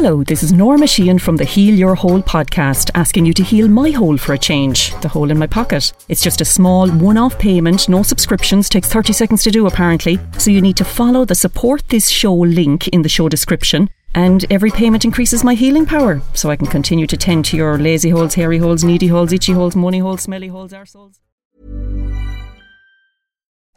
Hello, this is Norma Sheehan from the Heal Your Hole podcast, asking you to heal my hole for a change, the hole in my pocket. It's just a small one off payment, no subscriptions, takes 30 seconds to do apparently. So you need to follow the support this show link in the show description. And every payment increases my healing power, so I can continue to tend to your lazy holes, hairy holes, needy holes, itchy holes, money holes, smelly holes, arseholes.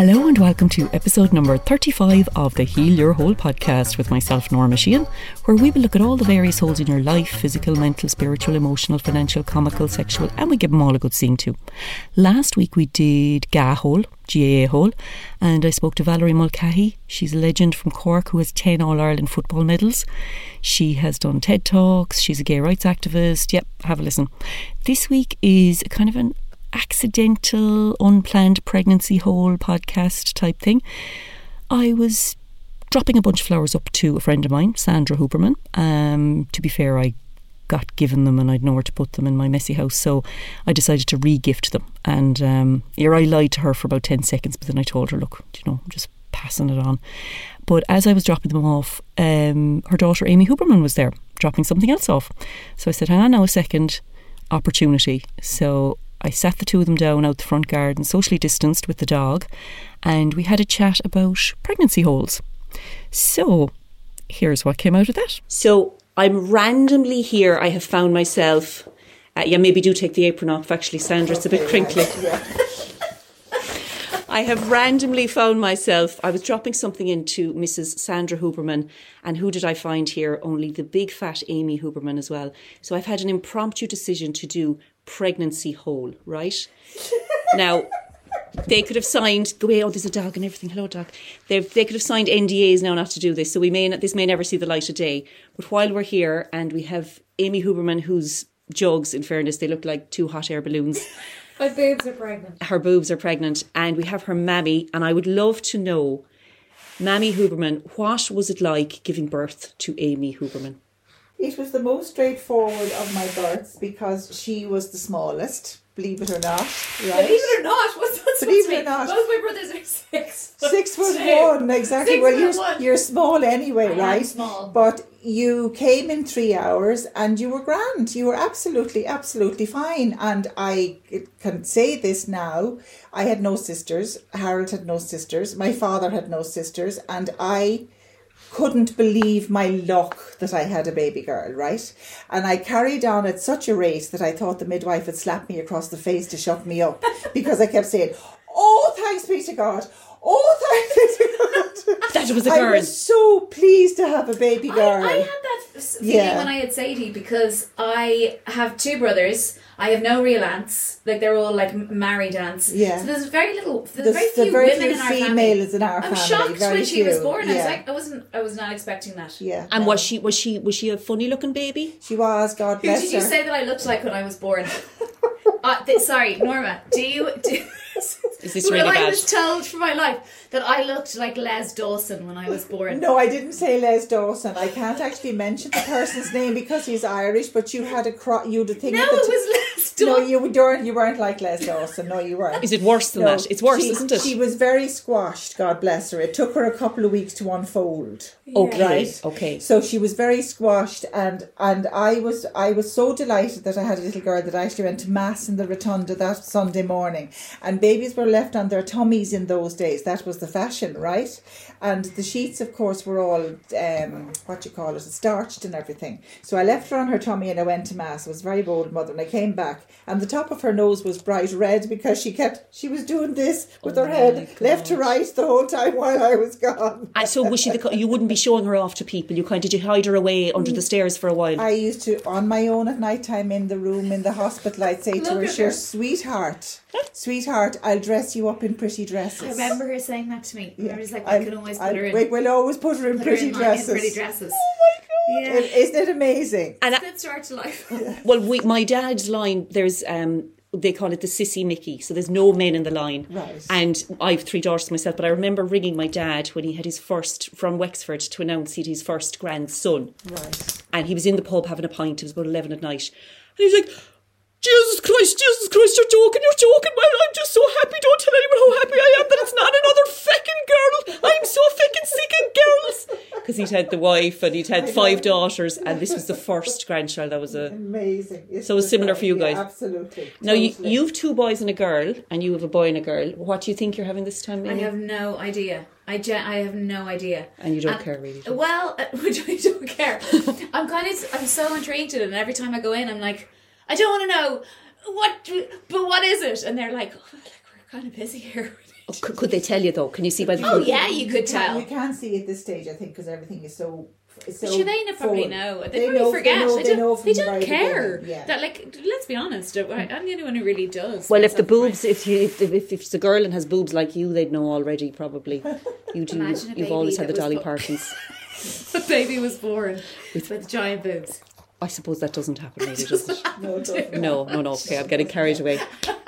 Hello and welcome to episode number 35 of the Heal Your Hole podcast with myself, Norma Sheehan, where we will look at all the various holes in your life physical, mental, spiritual, emotional, financial, comical, sexual, and we give them all a good seeing too. Last week we did GA hole, GAA hole, and I spoke to Valerie Mulcahy. She's a legend from Cork who has 10 All Ireland football medals. She has done TED Talks, she's a gay rights activist. Yep, have a listen. This week is kind of an accidental, unplanned pregnancy hole podcast type thing. I was dropping a bunch of flowers up to a friend of mine, Sandra Huberman. Um, to be fair, I got given them and I'd nowhere to put them in my messy house, so I decided to re-gift them. And um, here I lied to her for about ten seconds, but then I told her, "Look, you know, I'm just passing it on." But as I was dropping them off, um, her daughter Amy Huberman was there dropping something else off. So I said, "Hang on now a second, opportunity." So I sat the two of them down out the front garden, socially distanced with the dog, and we had a chat about pregnancy holes. So, here's what came out of that. So, I'm randomly here. I have found myself. Uh, yeah, maybe do take the apron off. Actually, Sandra, it's a bit crinkly. I have randomly found myself. I was dropping something into Mrs. Sandra Huberman, and who did I find here? Only the big fat Amy Huberman as well. So I've had an impromptu decision to do pregnancy hole, right? now, they could have signed the way. Oh, there's a dog and everything. Hello, dog. They they could have signed NDAs now not to do this, so we may not, this may never see the light of day. But while we're here, and we have Amy Huberman, whose jugs, in fairness, they look like two hot air balloons. My boobs are pregnant. her boobs are pregnant, and we have her mammy. And I would love to know, Mammy Huberman, what was it like giving birth to Amy Huberman? It was the most straightforward of my births because she was the smallest, believe it or not. Right? Believe it or not, what's that Believe it or not. Both my brothers are six. Six foot two. one, exactly. Six well, you're one. you're small anyway, I right? small. But you came in three hours and you were grand. You were absolutely, absolutely fine. And I can say this now: I had no sisters. Harold had no sisters. My father had no sisters, and I couldn't believe my luck that I had a baby girl, right? And I carried on at such a rate that I thought the midwife had slapped me across the face to shut me up because I kept saying, Oh, thanks be to God. Oh, thanks be to God. That was a girl. I was so pleased to have a baby girl. I, I had that s- feeling Yeah. when I had Sadie because I have two brothers. I have no real aunts. Like they're all like married aunts. Yeah. So there's very little. There's, There's- very few very women few in our family. females in our I'm family, shocked very when she was few, born. I was like, I wasn't. I was not expecting that. yeah. And no. was she was she was she a funny looking baby? She was, God bless Who bless did you say that I looked like when I was born? uh, th- sorry, Norma. Do you? Do, Is this when really I bad? was told for my life that I looked like Les Dawson when I was born. No, I didn't say Les Dawson. I can't actually mention the person's name because he's Irish. But you had a cro- you had a thing. No, at the it was Les No, you weren't. You weren't like Les Dawson. No, you weren't. Is it worse than No, that? It's worse, she- isn't it? She was very squashed. God bless her. It took her a couple of weeks to unfold. okay, Right. okay. So she was very squashed, and and I was I was so delighted that I had a little girl that I actually went to mass in the rotunda that Sunday morning, and babies were left on their tummies in those days. That was the fashion, right? And the sheets, of course, were all um, what you call it, starched and everything. So I left her on her tummy and I went to mass. I was a very bold mother, and I came back, and the top of her nose was bright red because she kept she was doing this with Oh her head left to right the whole time while I was gone. And so was she the? You wouldn't be showing her off to people. You kind of did you hide her away under the mm. stairs for a while. I used to, on my own at night time in the room in the hospital, I'd say to Look her, at "Sure, sweetheart, sweetheart, I'll dress you up in pretty dresses." I remember her saying that to me. I was like, I I'll- can always I'll- put her in. we- We'll always put her in put her pretty in, like, in dresses. pretty dresses. Yeah. It- Isn't it amazing? and I, Good start to life. well, we, my dad's line. There's um. They call it the sissy Mickey. So there's no men in the line. Right. And I've three daughters myself, but I remember ringing my dad when he had his first from Wexford to announce he'd his first grandson. Right. and he was in the pub having a pint. It was about 11 at night. And he was like, Jesus Christ, Jesus Christ, you're joking, you're joking. Well, I'm just so happy. Don't tell anyone how happy I am that it's not another feckin' girl. I'm so feckin' sick of girls. Because he'd had the wife and he'd had five daughters, and this was the first grandchild. That was a. Amazing. It's So it's just similar for you yeah, guys. absolutely. Now, you, totally. you've two boys and a girl, and you have a boy and a girl. What do you think you're having this time? I have no idea. I, ge- I have no idea. And you don't care, really, do? Well, uh, which I don't care. I'm kind of, I'm so intrigued in it, and every time I go in, I'm like, I don't want to know what, but what is it? And they're like, oh, like we're kind of busy here. Oh, could, could they tell you, though? Can you see by the Oh yeah, you could can- tell. You can see at this stage, I think, because everything is so. It's so Sure, they know- probably full. know. They, They probably know- forget. They, know, They, they, don't, they don't very care. Yeah. That like, let's be honest. Uh, I- I'm the only one who really does. Well, if the boobs, if you if, if, if it's a girl and has boobs like you, they'd know already. Probably, you do. You've always had the Dolly bu- Partons. the baby was born with giant boobs. I suppose that doesn't happen, really, does it? No, it doesn't. No, no, no. Okay, I'm getting carried away.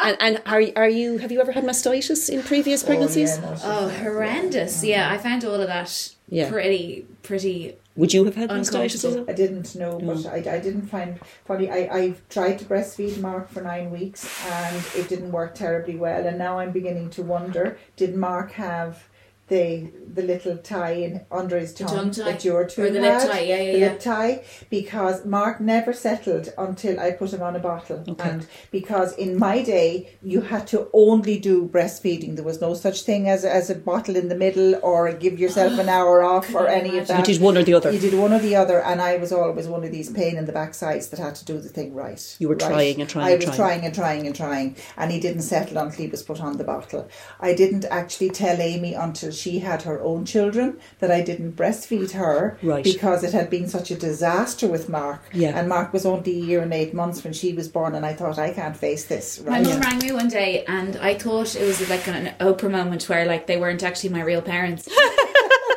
And and are are you? Have you ever had mastitis in previous oh, pregnancies? Oh, yeah, Oh, horrendous! Yeah, I found all of that Yeah. pretty, pretty. Would you have had mastitis? Uncomfortable. as well? I didn't know, but I, I didn't find funny. I, I tried to breastfeed Mark for nine weeks and it didn't work terribly well. And now I'm beginning to wonder did Mark have the the little tie in under his tongue, tongue tie. that your two Or the lip tie, yeah, yeah, the yeah. lip tie because Mark never settled until I put him on a bottle and because in my day you had to only do breastfeeding there was no such thing as as a bottle in the middle or give yourself an oh, hour off or any of that You did one or the other. you did one or the other, and I was always one of these pain in the backsides that had to do the thing right. You were right. trying and trying I and was trying. trying and trying and trying, and he didn't settle until he was put on the bottle. I didn't actually tell Amy until she had her own children that I didn't breastfeed her Right. because it had been such a disaster with Mark. Yeah. And Mark was only a year and eight months when she was born, and I thought I can't face this. My Right. mum rang me one day, and I thought it was like an Oprah moment where like they weren't actually my real parents.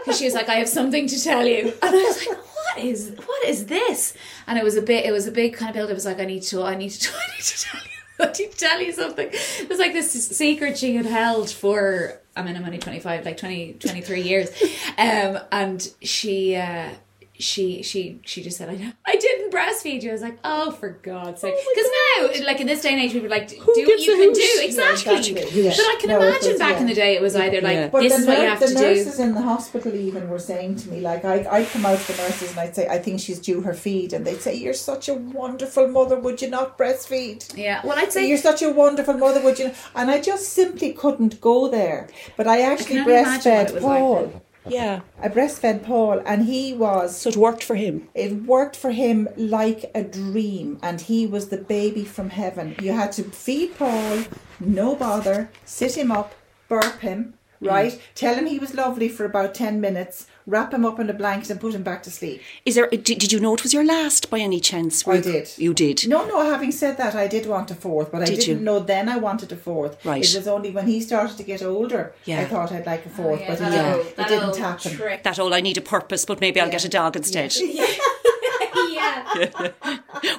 Because she was like, "I have something to tell you," and I was like, "What is what is this?" And it was a bit, it was a big kind of build. It was like, "I need to, I need to, I need to tell you." Need to tell you something. It was like this secret she had held for, I mean, I'm only 25, like 20, 23 years. Um, and she, uh, she, she, she just said, I, I didn't breastfeed you. I was like, oh, for God's sake. Because now, like in this day and age, people are like, do what you can hoot? do. Yeah, Exactly. exactly. Yeah. But I can No, imagine was, back in the day, it was either like, Yeah. But this the, is what you have to do. nurses in the hospital even were saying to me, like, I, I'd come out to the nurses and I'd say, I think she's due her feed. And they'd say, You're such a wonderful mother, would you not breastfeed? Yeah. Well, I'd say You're such a wonderful mother, would you? And I just simply couldn't go there. But I actually can only imagine what breastfed it was like Paul. then. Yeah. I breastfed Paul, and he was. So it worked for him. It worked for him like a dream, and he was the baby from heaven. You had to feed Paul, no bother, sit him up, burp him, Mm. right? Tell him he was lovely for about 10 minutes, wrap him up in a blanket, and put him back to sleep. Is there? Did, did you know it was your last by any chance? I did. You did. No, no, having said that, I did want a fourth, but I Did didn't you? know then I wanted a fourth. Right. It was only when he started to get older Yeah. I thought I'd like a oh, fourth, Yeah, but that it, old- it didn't old happen. trick. That all I need a purpose, but maybe I'll get a dog instead, yeah.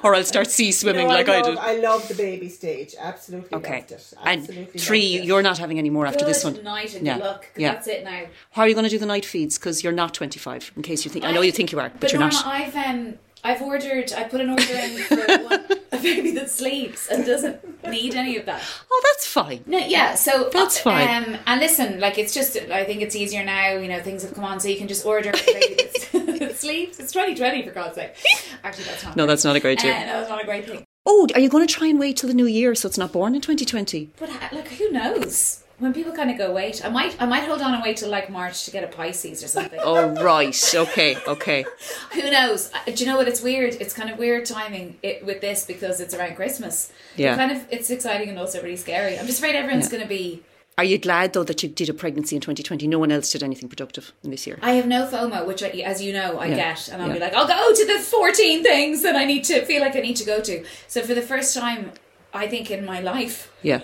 Or I'll start sea swimming No, like I I, did. I love the baby stage. Absolutely Okay. loved it. And three, you're not having any more after this one. night and Yeah. good luck. Yeah. That's it now. How are you going to do the night feeds? Because you're not 25. In case you think, I know you think you are, but, you're Norma, not. I've um, I've ordered. I put an order in for one, a baby that sleeps and doesn't need any of that. Oh, that's fine. No, yeah. So That's fine. Um, and listen, like it's just. I think it's easier now. You know, things have come on, so you can just order a baby that sleeps. It's 2020 for God's sake. Actually, that's not. No, that's not a great Uh, no, that's not a great thing. Oh, are you going to try and wait till the new year so it's not born in 2020? But uh, like, who knows? When people kind of go wait, I might I might hold on and wait till like March to get a Pisces or something. Oh right, okay, okay. Who knows? Uh, Do you know what? It's weird. It's kind of weird timing it, with this because it's around Christmas. Yeah. It kind of it's exciting and also really scary. I'm just afraid everyone's going to be. Are you glad though that you did a pregnancy in 2020? No one else did anything productive in this year. I have no FOMO, which I, as you know, I Yeah. get, and I'll be like, I'll go to the 14 things that I need to feel like I need to go to. So for the first time, I think in my life, Yeah.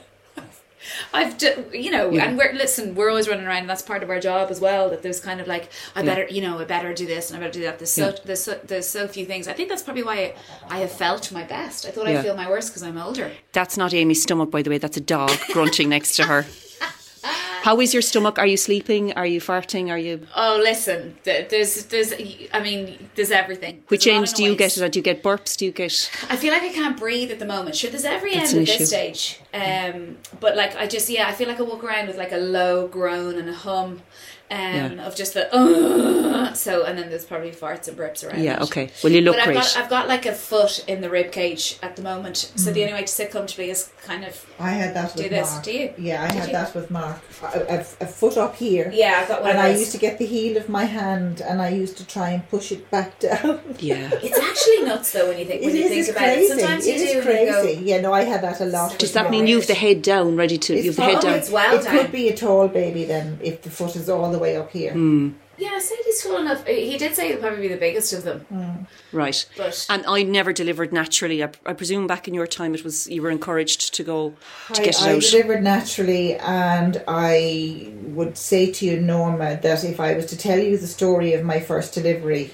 I've, d- you know, Yeah. and we're listen, we're always running around, and that's part of our job as well. That there's kind of like, I better, you know, I better do this and I better do that. There's so Yeah. there's so, there's so few things. I think that's probably why I, I have felt my best. I thought Yeah. I feel my worst because I'm older. That's not Amy's stomach, by the way. That's a dog grunting next to her. How is your stomach? Are you sleeping? Are you farting? Are you? Oh, listen, there's there's, I mean, there's everything. Which There's end do you get? Do you get burps? Do you get? I feel like I can't breathe at the moment. Sure, there's every That's end at issue. this stage. Um, but like I just yeah, I feel like I walk around with like a low groan and a hum, um, Yeah. of just the uh, so and then there's probably farts and burps around. Yeah. it. Okay. Well, you look but I've got I've got like a foot in the rib cage at the moment, so Mm. the only way to sit comfortably is kind of I had that with Do this, Mark. do you? Yeah, I Did had you? that with Mark. A, a, a foot up here. yeah. I've got one And of I used to get the heel of my hand and I used to try and push it back down. yeah. It's actually nuts though when you think when It you is think about crazy. it. Sometimes you It do. is and you go, crazy. Yeah, no, I had that a lot. Does that mean you have the head down, ready to? You have the head down. well it down. could be a tall baby then if the foot is all the way up here. Hmm. Yeah, I said he's tall enough. He did say he'll probably be the biggest of them, Right. but And I never delivered naturally. I, I presume back in your time, it was you were encouraged to go to I, get it I out. delivered naturally, and I would say to you, Norma, that if I was to tell you the story of my first delivery,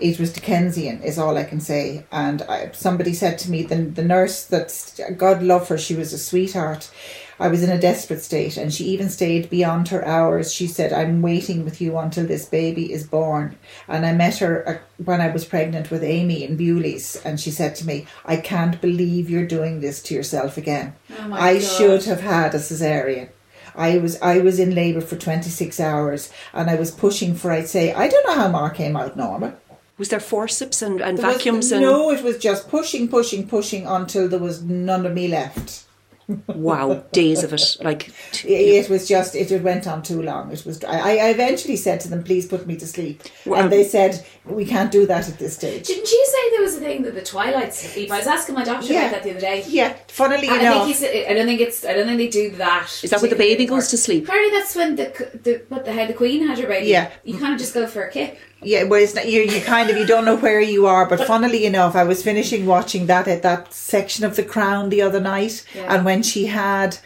it was Dickensian, is all I can say. And I, somebody said to me, the, the nurse that, God love her, she was a sweetheart. I was in a desperate state, and she even stayed beyond her hours. She said, I'm waiting with you until this baby is born. And I met her uh, when I was pregnant with Amy in Bewley's, and she said to me, I can't believe you're doing this to yourself again. Oh I God. should have had a cesarean. I was I was in labour for twenty six hours, and I was pushing for. I'd say I don't know how Mark came out normal. Was there forceps and, and There was- vacuums and no, it was just pushing, pushing, pushing until there was none of me left. wow days of it? Like It, it was just it went on too long. It was. I, I eventually said to them, "Please put me to sleep," Well, and they said, "We can't do that at this stage." didn't you say there was a thing that the Twilight sleep? I was asking my doctor Yeah. about that the other day. Yeah, funnily I think enough, he said, I don't think it's. I don't think they do that. is that when the baby goes to sleep? Apparently, that's when the the what the how the Queen had her baby. Yeah. you kind of just go for a kick. Yeah, well, it's not, you you kind of you don't know where you are, but funnily enough, I was finishing watching that at that section of The Crown the other night, Yeah. and when she had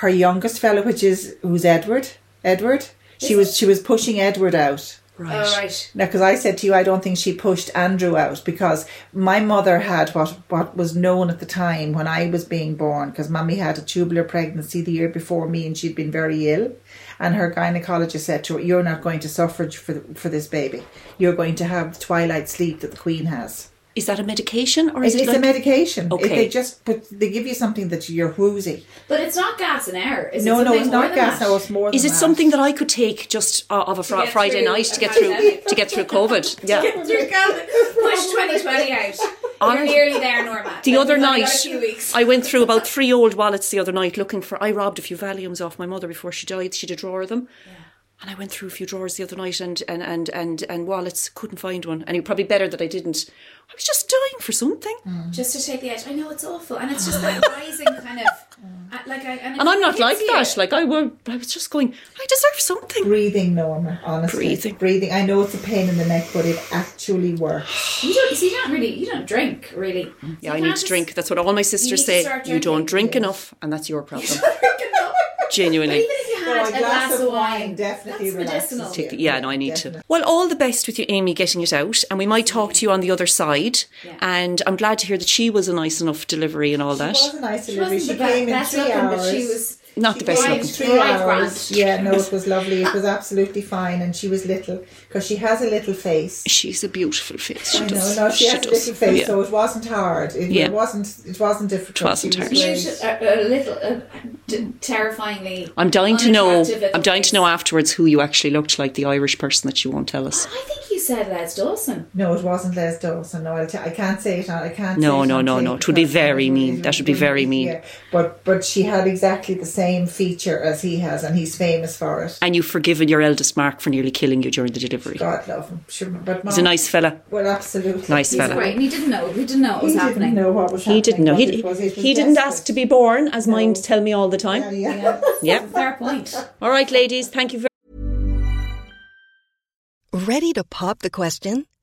her youngest fellow, which is who's Edward, Edward, she was she was pushing Edward out. Right. Oh right. Now, because I said to you, I don't think she pushed Andrew out because my mother had what what was known at the time when I was being born, because mummy had a tubular pregnancy the year before me, and she'd been very ill, and her gynecologist said to her, "You're not going to suffrage for for this baby. You're going to have the twilight sleep that the Queen has." Is that a medication or It's, is it it's like, a medication. If Okay. they just put they give you something that you're woozy. But it's not gas and air. Is it No, no, something it's not gas. that? No, it's more. Is it that. something that I could take just uh, of a fr- Friday through night to get through to get through COVID? Yeah. You're going push 2020 out. I- You're nearly there, Norma. The Like, other night, got a few weeks. I went through about three old wallets the other night looking for. I robbed a few Valiums off my mother before she died. She had a drawer of them. And I went through a few drawers the other night and, and, and, and, and wallets, couldn't find one. And it probably better that I didn't. I was just dying for something. Mm. just to take the edge. I know it's awful, and it's just that rising kind of mm. uh, like I. And, And I'm not like hits that. you. Like I, were, I was just going, I deserve something. breathing, Norma? Honestly, Breathing. breathing. I know it's a pain in the neck, but it actually works. You don't. You you don't really. You don't drink really. Mm, yeah, I need to drink. That's what all my sisters to say. You don't drinking. drink enough, and that's your problem. But Genuinely. Even if you had a, glass, of wine, definitely that's relaxes medicinal. you. Yeah, no, I need definitely. to. Well, all the best with you, Amy, getting it out, and we might talk to you on the other side. Yeah. And I'm glad to hear that she was a nice enough delivery and all She that. was a nice delivery. wasn't She came in best three looking, hours. but she was. Not the best looking. three hours. grand. Yeah, no, it was lovely. It was absolutely fine, and she was little because she has a little face. She's a beautiful face. She I know, no, she, has a does. little face, Yeah. so it wasn't hard. It, Yeah. it wasn't. It wasn't difficult. It wasn't She was hard. You a, a little, uh, d- terrifyingly. I'm dying to know. I'm dying to know afterwards who you actually looked like, the Irish person that you won't tell us. I think you said Les Dawson. No, it wasn't Les Dawson. No, I'll t- I can't say it. On, I can't. No, say it no, on no, no. It would be very mean. That would be very mean. Yeah, but but she had exactly the same feature as he has, and he's famous for it. And you've forgiven your eldest Mark for nearly killing you during the delivery. God love him. Sure, but He's a nice fella. Well, absolutely. Nice He's fella. great, and he didn't know. He didn't know what was He happening. didn't know what was happening. He didn't know. but He, it was- it was he didn't ask to be born, as mine No. tell me all the time. Yeah, yeah. Yeah. Fair point. All right, ladies. Thank you very Ready to pop the question?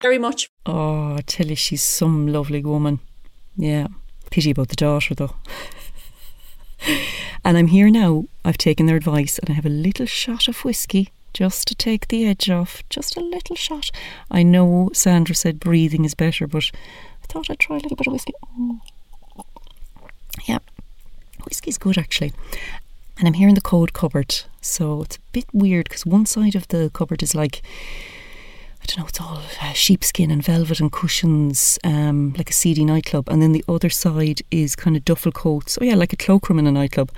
Very much. Oh, I tell you, she's some lovely woman. Yeah. Pity about the daughter, though. and I'm here now. I've taken their advice and I have a little shot of whiskey just to take the edge off. Just a little shot. I know Sandra said breathing is better, but I thought I'd try a little bit of whiskey. Mm. Yeah. Whiskey's good, actually. And I'm here in the cold cupboard. So it's a bit weird because one side of the cupboard is like I don't know, it's all uh, sheepskin and velvet and cushions, um, like a seedy nightclub. And then the other side is kind of duffel coats. Oh yeah, like a cloakroom in a nightclub.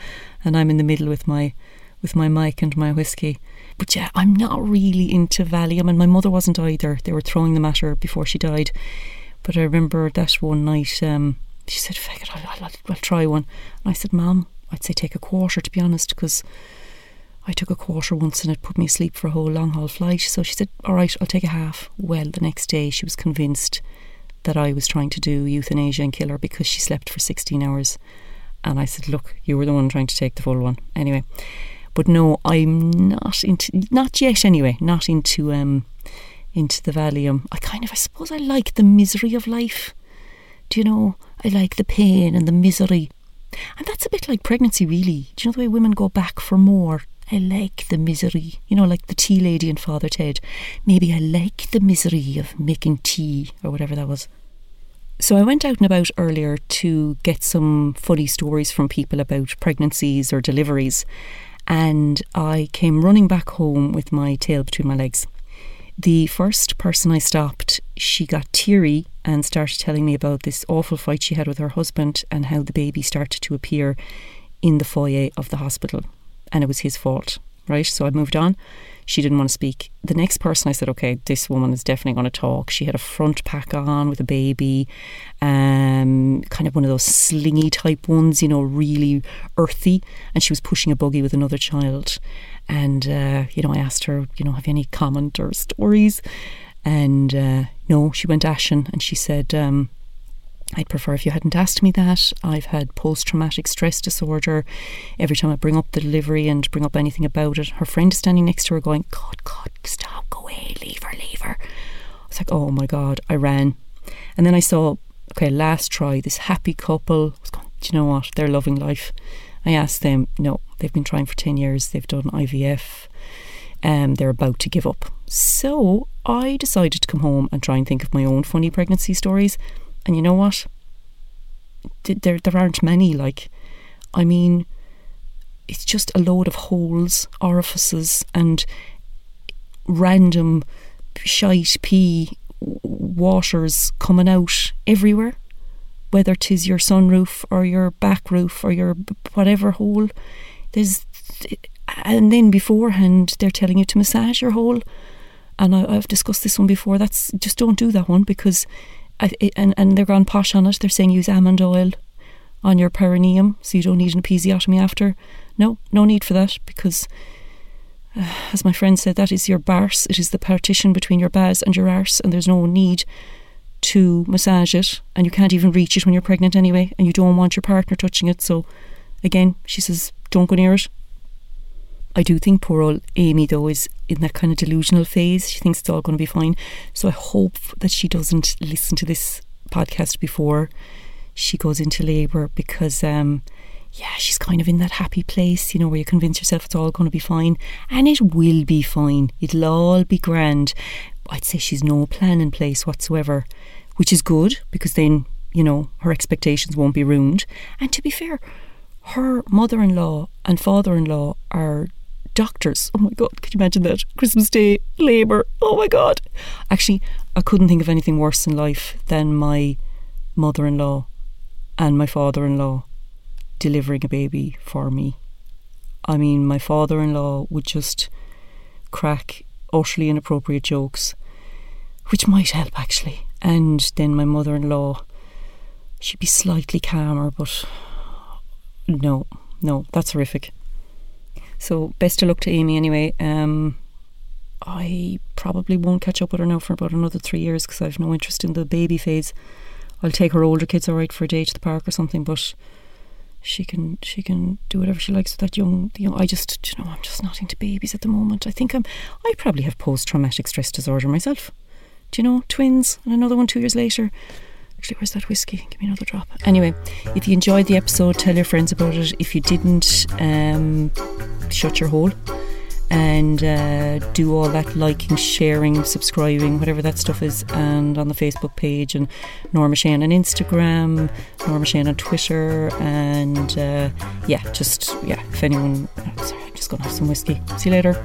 And I'm in the middle with my with my mic and my whiskey. But yeah, I'm not really into Valium, and my mother wasn't either. They were throwing them at her before she died. But I remember that one night, um, she said, "Fuck it, I'll, I'll, I'll try one." And I said, "Mom, I'd say take a quarter to be honest, because." I took a quarter once and it put me asleep for a whole long haul flight. So she said, All right, I'll take a half. Well, the next day she was convinced that I was trying to do euthanasia and kill her because she slept for 16 hours. And I said, Look, you were the one trying to take the full one. Anyway. But no, I'm not into, not yet anyway, not into, um, into the Valium. I kind of, I suppose I like the misery of life. Do you know? I like the pain and the misery. And that's a bit like pregnancy, really. Do you know the way women go back for more? I like the misery, you know, like the tea lady in Father Ted. Maybe I like the misery of making tea or whatever that was. So I went out and about earlier to get some funny stories from people about pregnancies or deliveries, and I came running back home with my tail between my legs. The first person I stopped, she got teary and started telling me about this awful fight she had with her husband and how the baby started to appear in the foyer of the hospital and it was his fault, right? So I moved on. She didn't want to speak. The next person I said, okay, this woman is definitely going to talk. She had a front pack on with a baby, um, kind of one of those slingy type ones, you know, really earthy. And she was pushing a buggy with another child. And, uh, you know, I asked her, you know, have you any comment or stories? And uh, no, she went ashen and she said, um, I'd prefer if you hadn't asked me that. I've had post traumatic stress disorder. Every time I bring up the delivery and bring up anything about it, her friend is standing next to her going, God, God, stop, go away, leave her, leave her. I was like, oh my God, I ran. And then I saw, okay, last try, this happy couple. I was going, do you know what? They're loving life. I asked them, no, they've been trying for 10 years, they've done IVF. Um, they're about to give up. So I decided to come home and try and think of my own funny pregnancy stories. And you know what? There, there aren't many. Like, I mean, it's just a load of holes, orifices, and random shite pee waters coming out everywhere. Whether 'tis your sunroof or your back roof or your whatever hole, there's, and then beforehand they're telling you to massage your hole. And I, I've discussed this one before. That's just don't do that one because and, and they're gone posh on it. They're saying use almond oil on your perineum so you don't need an episiotomy after. No, no need for that because uh, as my friend said, that is your barse. It is the partition between your baz and your arse, and there's no need to massage it, and you can't even reach it when you're pregnant anyway, and you don't want your partner touching it. So, again, she says, don't go near it. I do think poor old Amy, though, is in that kind of delusional phase. She thinks it's all going to be fine. So I hope that she doesn't listen to this podcast before she goes into labour because, um, yeah, she's kind of in that happy place, you know, where you convince yourself it's all going to be fine. And it will be fine. It'll all be grand. I'd say she's no plan in place whatsoever, which is good because then, you know, her expectations won't be ruined. And to be fair, her mother in law and father in law are doctors. Oh my God, could you imagine that? Christmas Day, labour. Oh my God. Actually, I couldn't think of anything worse in life than my mother in law and my father in law delivering a baby for me. I mean, my father in law would just crack utterly inappropriate jokes, which might help actually. And then my mother in law, she'd be slightly calmer, but no, no, that's horrific. So best of luck to Amy anyway. Um, I probably won't catch up with her now for about another three years because I've no interest in the baby phase. I'll take her older kids all right for a day to the park or something, but she can she can do whatever she likes with that young the young I just you know I'm just not into babies at the moment. I think I'm I probably have post traumatic stress disorder myself. Do you know twins and another one two years later. Actually, where's that whiskey? Give me another drop. Anyway, if you enjoyed the episode, tell your friends about it. If you didn't, um, shut your hole and uh, do all that liking, sharing, subscribing, whatever that stuff is, and on the Facebook page and Norma Sheehan on Instagram, Norma Sheehan on Twitter, and uh, yeah, just yeah. If anyone, oh, sorry, I'm just gonna have some whiskey. See you later.